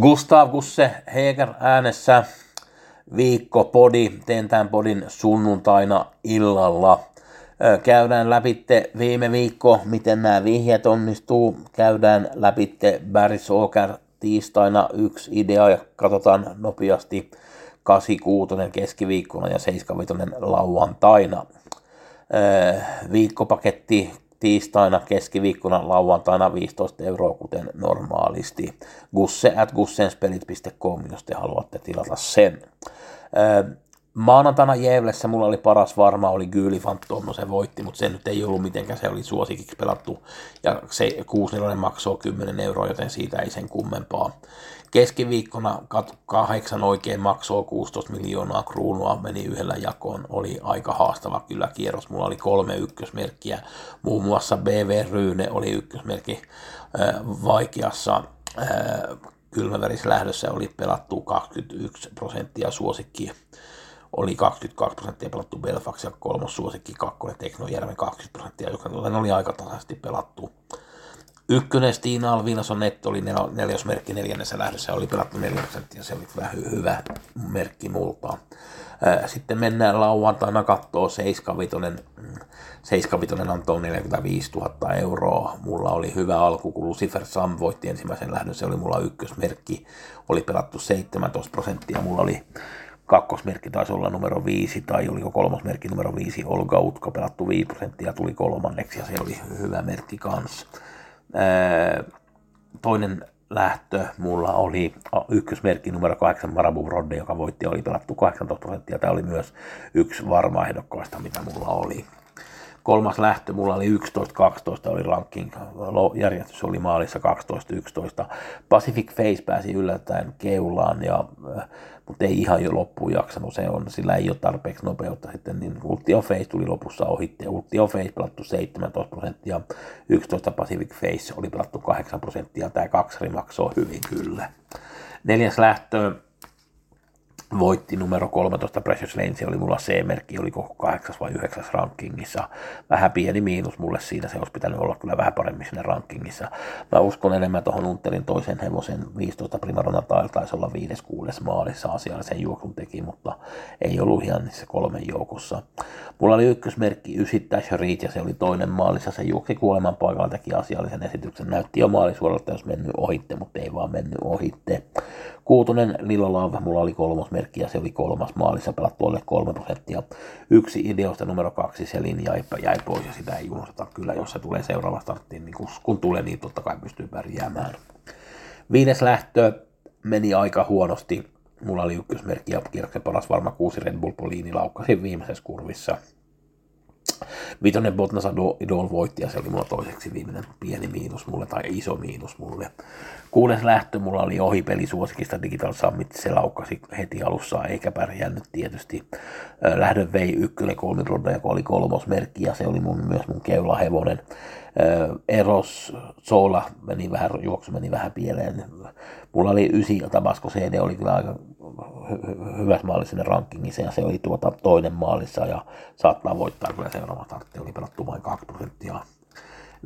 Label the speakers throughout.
Speaker 1: Gustav Gusse Heger äänessä viikko podi, teen tämän podin sunnuntaina illalla. Käydään läpi viime viikko, miten nämä vihjeet onnistuu. Käydään läpi Barry Soker tiistaina yksi idea ja katsotaan nopeasti 86 keskiviikkona ja 75 lauantaina. Viikkopaketti tiistaina, keskiviikkona, lauantaina 15 euroa, kuten normaalisti. Gusse at gussenspelit.com, jos te haluatte tilata sen. Ö, Maanantaina Jevlessä mulla oli paras varma, oli Gyyli Phantom, no se voitti, mutta se nyt ei ollut mitenkään, se oli suosikiksi pelattu, ja se 6 maksoi 10 euroa, joten siitä ei sen kummempaa. Keskiviikkona kahdeksan oikein maksoi 16 miljoonaa kruunua, meni yhdellä jakoon, oli aika haastava kyllä kierros, mulla oli kolme ykkösmerkkiä, muun muassa BV Ryyne oli ykkösmerkki vaikeassa äh, kylmävärislähdössä oli pelattu 21 prosenttia suosikkia. Oli 22 prosenttia pelattu Belfax ja kolmos suosikki kakkonen Teknojärven 20 prosenttia, joka tuota, oli aika tasaisesti pelattu. Ykkönen Stina Alvinason netto oli nel- neljäsmerkki neljännessä lähdössä, oli pelattu 4 prosenttia, se oli vähän hy- hyvä merkki multa. Sitten mennään lauantaina kattoo 75, 75 antoi 45 000 euroa. Mulla oli hyvä alku, kun Lucifer Sam voitti ensimmäisen lähdön, se oli mulla ykkösmerkki, oli pelattu 17 prosenttia, mulla oli kakkosmerkki taisi olla numero viisi, tai oliko kolmosmerkki numero viisi, Olga Utka pelattu 5 prosenttia, tuli kolmanneksi, ja se oli hyvä merkki kanssa. Ää, Toinen lähtö mulla oli ykkösmerkki numero 8 Marabu Brodde, joka voitti, oli pelattu 18 prosenttia. Tämä oli myös yksi varma ehdokkaista, mitä mulla oli. Kolmas lähtö, mulla oli 11-12, oli ranking, järjestys oli maalissa 12-11. Pacific Face pääsi yllättäen keulaan, ja, äh, mutta ei ihan jo loppuun jaksanut, se on, sillä ei ole tarpeeksi nopeutta sitten, niin Ultio Face tuli lopussa ohitte, Ultio Face pelattu 17 prosenttia, 11 Pacific Face oli pelattu 8 prosenttia, tämä kaksari maksoi hyvin kyllä. Neljäs lähtö, voitti numero 13 Precious Lane, se oli mulla C-merkki, oli koko vai yhdeksäs rankingissa. Vähän pieni miinus mulle siinä, se olisi pitänyt olla kyllä vähän paremmin sinne rankingissa. Mä uskon enemmän tuohon Unterin toisen hevosen 15 Primarona tai taisi olla 5-6 maalissa asiallisen juoksun teki, mutta ei ollut ihan niissä kolmen joukossa. Mulla oli ykkösmerkki ysittäis Reed ja se oli toinen maalissa, se juoksi kuoleman paikalla, teki asiallisen esityksen, näytti jo maalisuoralta, jos mennyt ohitte, mutta ei vaan mennyt ohitte. Kuutonen Lilo mulla oli kolmosmerkki ja se oli kolmas maalissa pelattu alle kolme prosenttia. Yksi ideosta numero kaksi, Selin jäi, jäi pois ja sitä ei unohdeta kyllä, jos se tulee seuraava starttiin, niin kun, kun tulee, niin totta kai pystyy pärjäämään. Viides lähtö meni aika huonosti. Mulla oli ykkösmerkki ja kierroksen paras varma kuusi Red Bull Poliini laukkasin viimeisessä kurvissa. Vitonen Botnas Idol voitti ja se oli mulla toiseksi viimeinen pieni miinus mulle tai iso miinus mulle. Kuudes lähtö mulla oli ohipeli suosikista Digital Summit, se laukkasi heti alussa eikä pärjännyt tietysti. Lähdön vei ykkönen kolmi rodda, joka oli kolmosmerkki ja se oli mun, myös mun keulahevonen. Eros Sola meni vähän, juoksu meni vähän pieleen. Mulla oli ysi Tabasco CD, oli kyllä aika hy- hyvässä maalissa sinne rankingissa ja se oli tuota toinen maalissa ja saattaa voittaa kyllä seuraava startti, oli pelattu vain 2 prosenttia.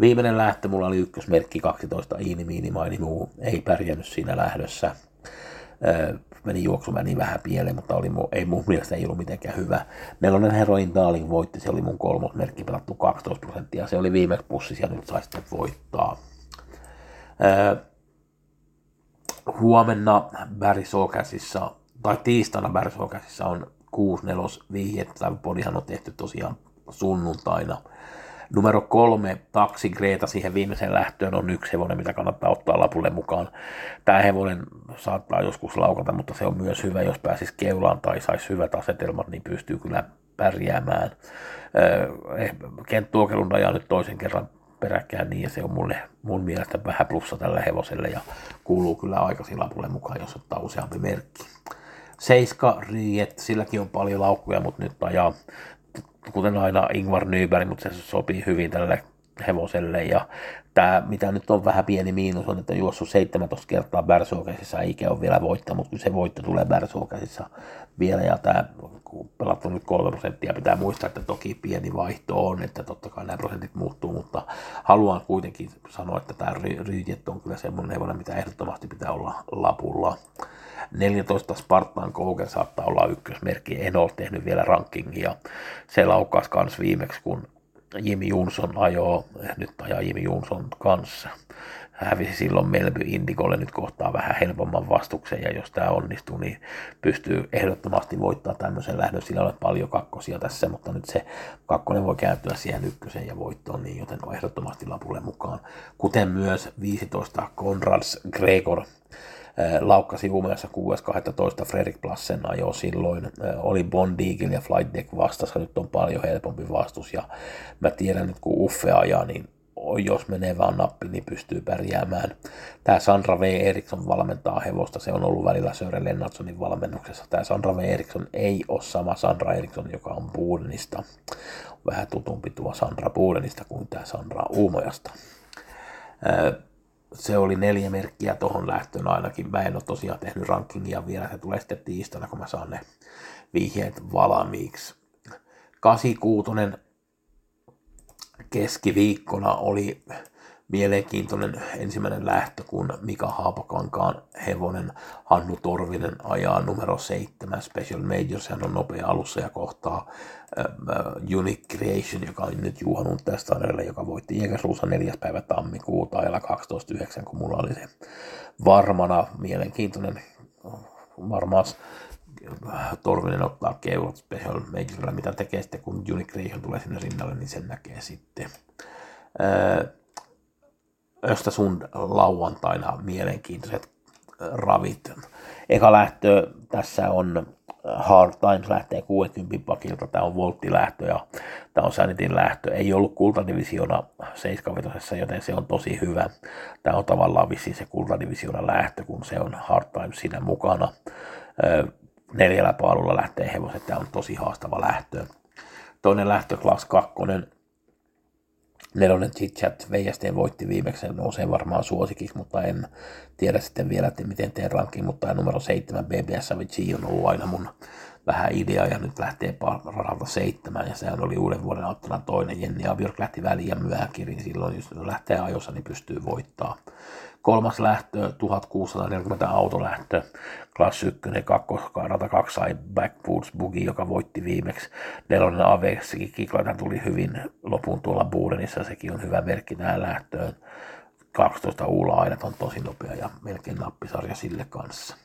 Speaker 1: Viimeinen lähtö, mulla oli ykkösmerkki 12, Iini, Miini, Maini, muu, ei pärjännyt siinä lähdössä. Öö, meni juoksu meni vähän pieleen, mutta oli, ei mun mielestä ei ollut mitenkään hyvä. Nelonen Heroin Darling voitti, se oli mun kolmosmerkki, pelattu 12 prosenttia. Se oli viimeksi pussissa ja nyt sai sitten voittaa. Öö, huomenna Barry Sokasissa, tai tiistaina Barry Sokasissa on 6 4 vihjettä, tämä podihan on tehty tosiaan sunnuntaina. Numero kolme, taksi Greta siihen viimeiseen lähtöön on yksi hevonen, mitä kannattaa ottaa lapulle mukaan. Tämä hevonen saattaa joskus laukata, mutta se on myös hyvä, jos pääsisi keulaan tai saisi hyvät asetelmat, niin pystyy kyllä pärjäämään. Eh, Kent Tuokelun nyt toisen kerran peräkkäin niin, ja se on mulle, mun mielestä vähän plussa tällä hevoselle, ja kuuluu kyllä aikasilapulle mukaan, jos ottaa useampi merkki. Seiska Riet, silläkin on paljon laukkuja, mutta nyt ajaa, kuten aina Ingvar Nyberg, mutta se sopii hyvin tälle hevoselle. Ja tämä, mitä nyt on vähän pieni miinus, on, että juossut 17 kertaa Bärsuokäsissä, eikä ole vielä voittanut, mutta se voitto tulee Bärsuokäsissä vielä, ja tämä, kun pelattu nyt 3 prosenttia, pitää muistaa, että toki pieni vaihto on, että totta kai nämä prosentit muuttuu, mutta haluan kuitenkin sanoa, että tämä Ryjet on kyllä semmoinen hevonen, mitä ehdottomasti pitää olla lapulla. 14 Spartan Kouken saattaa olla ykkösmerkki, en ole tehnyt vielä rankingia. Se laukaisi kans viimeksi, kun Jimmy Junson ajoo, nyt ajaa Jimmy Junson kanssa. Hävisi silloin Melby Indigolle nyt kohtaa vähän helpomman vastuksen, ja jos tämä onnistuu, niin pystyy ehdottomasti voittaa tämmöisen lähdön. Sillä on paljon kakkosia tässä, mutta nyt se kakkonen voi kääntyä siihen ykköseen ja voittoon, niin joten on ehdottomasti lapulle mukaan. Kuten myös 15 Conrads Gregor laukkasi Umeassa 6.12. Fredrik Plassen ajo silloin. Oli Bond Eagle ja Flight Deck vastassa, nyt on paljon helpompi vastus ja mä tiedän että kun Uffe ajaa, niin jos menee vaan nappi, niin pystyy pärjäämään. Tämä Sandra V. Eriksson valmentaa hevosta, se on ollut välillä Sören Lennartsonin valmennuksessa. Tämä Sandra V. Eriksson ei ole sama Sandra Eriksson, joka on Buudenista. Vähän tutumpi tuo Sandra Buudenista kuin tämä Sandra Uumojasta se oli neljä merkkiä tuohon lähtöön ainakin. Mä en ole tosiaan tehnyt rankingia vielä, se tulee sitten tiistaina, kun mä saan ne vihjeet valmiiksi. 86 keskiviikkona oli mielenkiintoinen ensimmäinen lähtö, kun Mika Haapakankaan hevonen Hannu Torvinen ajaa numero 7 Special Majors. Hän on nopea alussa ja kohtaa uh, Unique Creation, joka on nyt juhannut tästä edellä, joka voitti Jägersluussa 4. päivä tammikuuta ajalla 12.9, kun mulla oli se varmana mielenkiintoinen varmaan Torvinen ottaa keulat Special Majorilla, mitä tekee sitten, kun Unique Creation tulee sinne rinnalle, niin sen näkee sitten. Uh, josta sun lauantaina mielenkiintoiset äh, ravit. Eka lähtö tässä on äh, Hard Times lähtee 60 pakilta, tämä on volttilähtö ja tämä on Sanitin lähtö. Ei ollut kultadivisiona 75, joten se on tosi hyvä. Tämä on tavallaan vissiin se kultadivisiona lähtö, kun se on Hard Times siinä mukana. Äh, neljällä paalulla lähtee hevoset, tämä on tosi haastava lähtö. Toinen lähtö, Class 2, Nelonen Chitchat VST voitti viimeksi, nousee varmaan suosikiksi, mutta en tiedä sitten vielä, että miten teen rankin, mutta numero 7 BBS Savage on ollut aina mun vähän idea ja nyt lähtee radalta seitsemän ja sehän oli uuden vuoden aattona toinen. Jenni Abjörk lähti väliin ja myöhäkirin silloin, jos lähtee ajossa, niin pystyy voittaa. Kolmas lähtö, 1640 autolähtö, Class 1, rata 2 sai Backwoods Bugi, joka voitti viimeksi. Nelonen Avexi, Kiklaita tuli hyvin lopun tuolla Buudenissa, sekin on hyvä merkki tähän lähtöön. 12 uula on tosi nopea ja melkein nappisarja sille kanssa.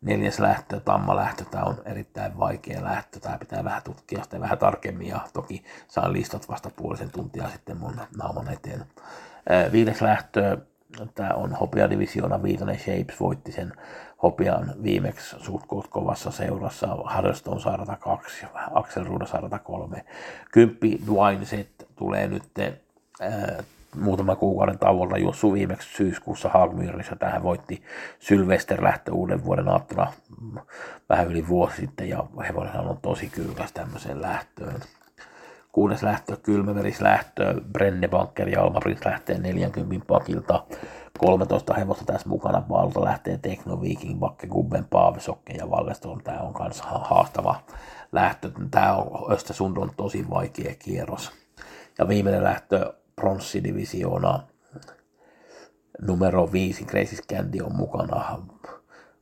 Speaker 1: Neljäs lähtö, tamma lähtö, tämä on erittäin vaikea lähtö, tämä pitää vähän tutkia sitä vähän tarkemmin ja toki saan listat vasta puolisen tuntia sitten mun nauman eteen. Viides lähtö, tämä on Hopea-divisiona, Viitonen Shapes voitti sen Hopean viimeksi suht kovassa seurassa, Huddleston saarata 2, Axel Ruda saarata 3. Kymppi Dwayne Set tulee nyt ää, muutaman kuukauden tauolla juossu viimeksi syyskuussa Haagmyyrissä. Tähän voitti Sylvester lähtö uuden vuoden aattona vähän yli vuosi sitten ja hevonen on tosi kylkäs tämmöiseen lähtöön. Kuudes lähtö, kylmäveris lähtö, Brennebanker ja Alma Prince lähtee 40 pakilta. 13 hevosta tässä mukana. Paalta lähtee Tekno, Viking, Bakke, Gubben, Paavesokke ja Valleston. Tämä on kanssa haastava lähtö. Tämä on on tosi vaikea kierros. Ja viimeinen lähtö pronssidivisioona numero 5, Crazy Candy on mukana,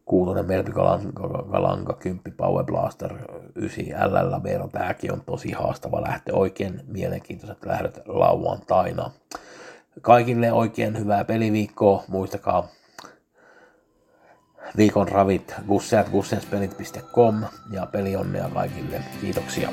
Speaker 1: kuutonen Melby Galanga, 10 Power Blaster, 9 LL Bero, tämäkin on tosi haastava lähtö, oikein mielenkiintoiset lähdöt lauantaina. Kaikille oikein hyvää peliviikkoa, muistakaa viikon ravit gusseat, gusseaspelit.com ja pelionnea kaikille. Kiitoksia.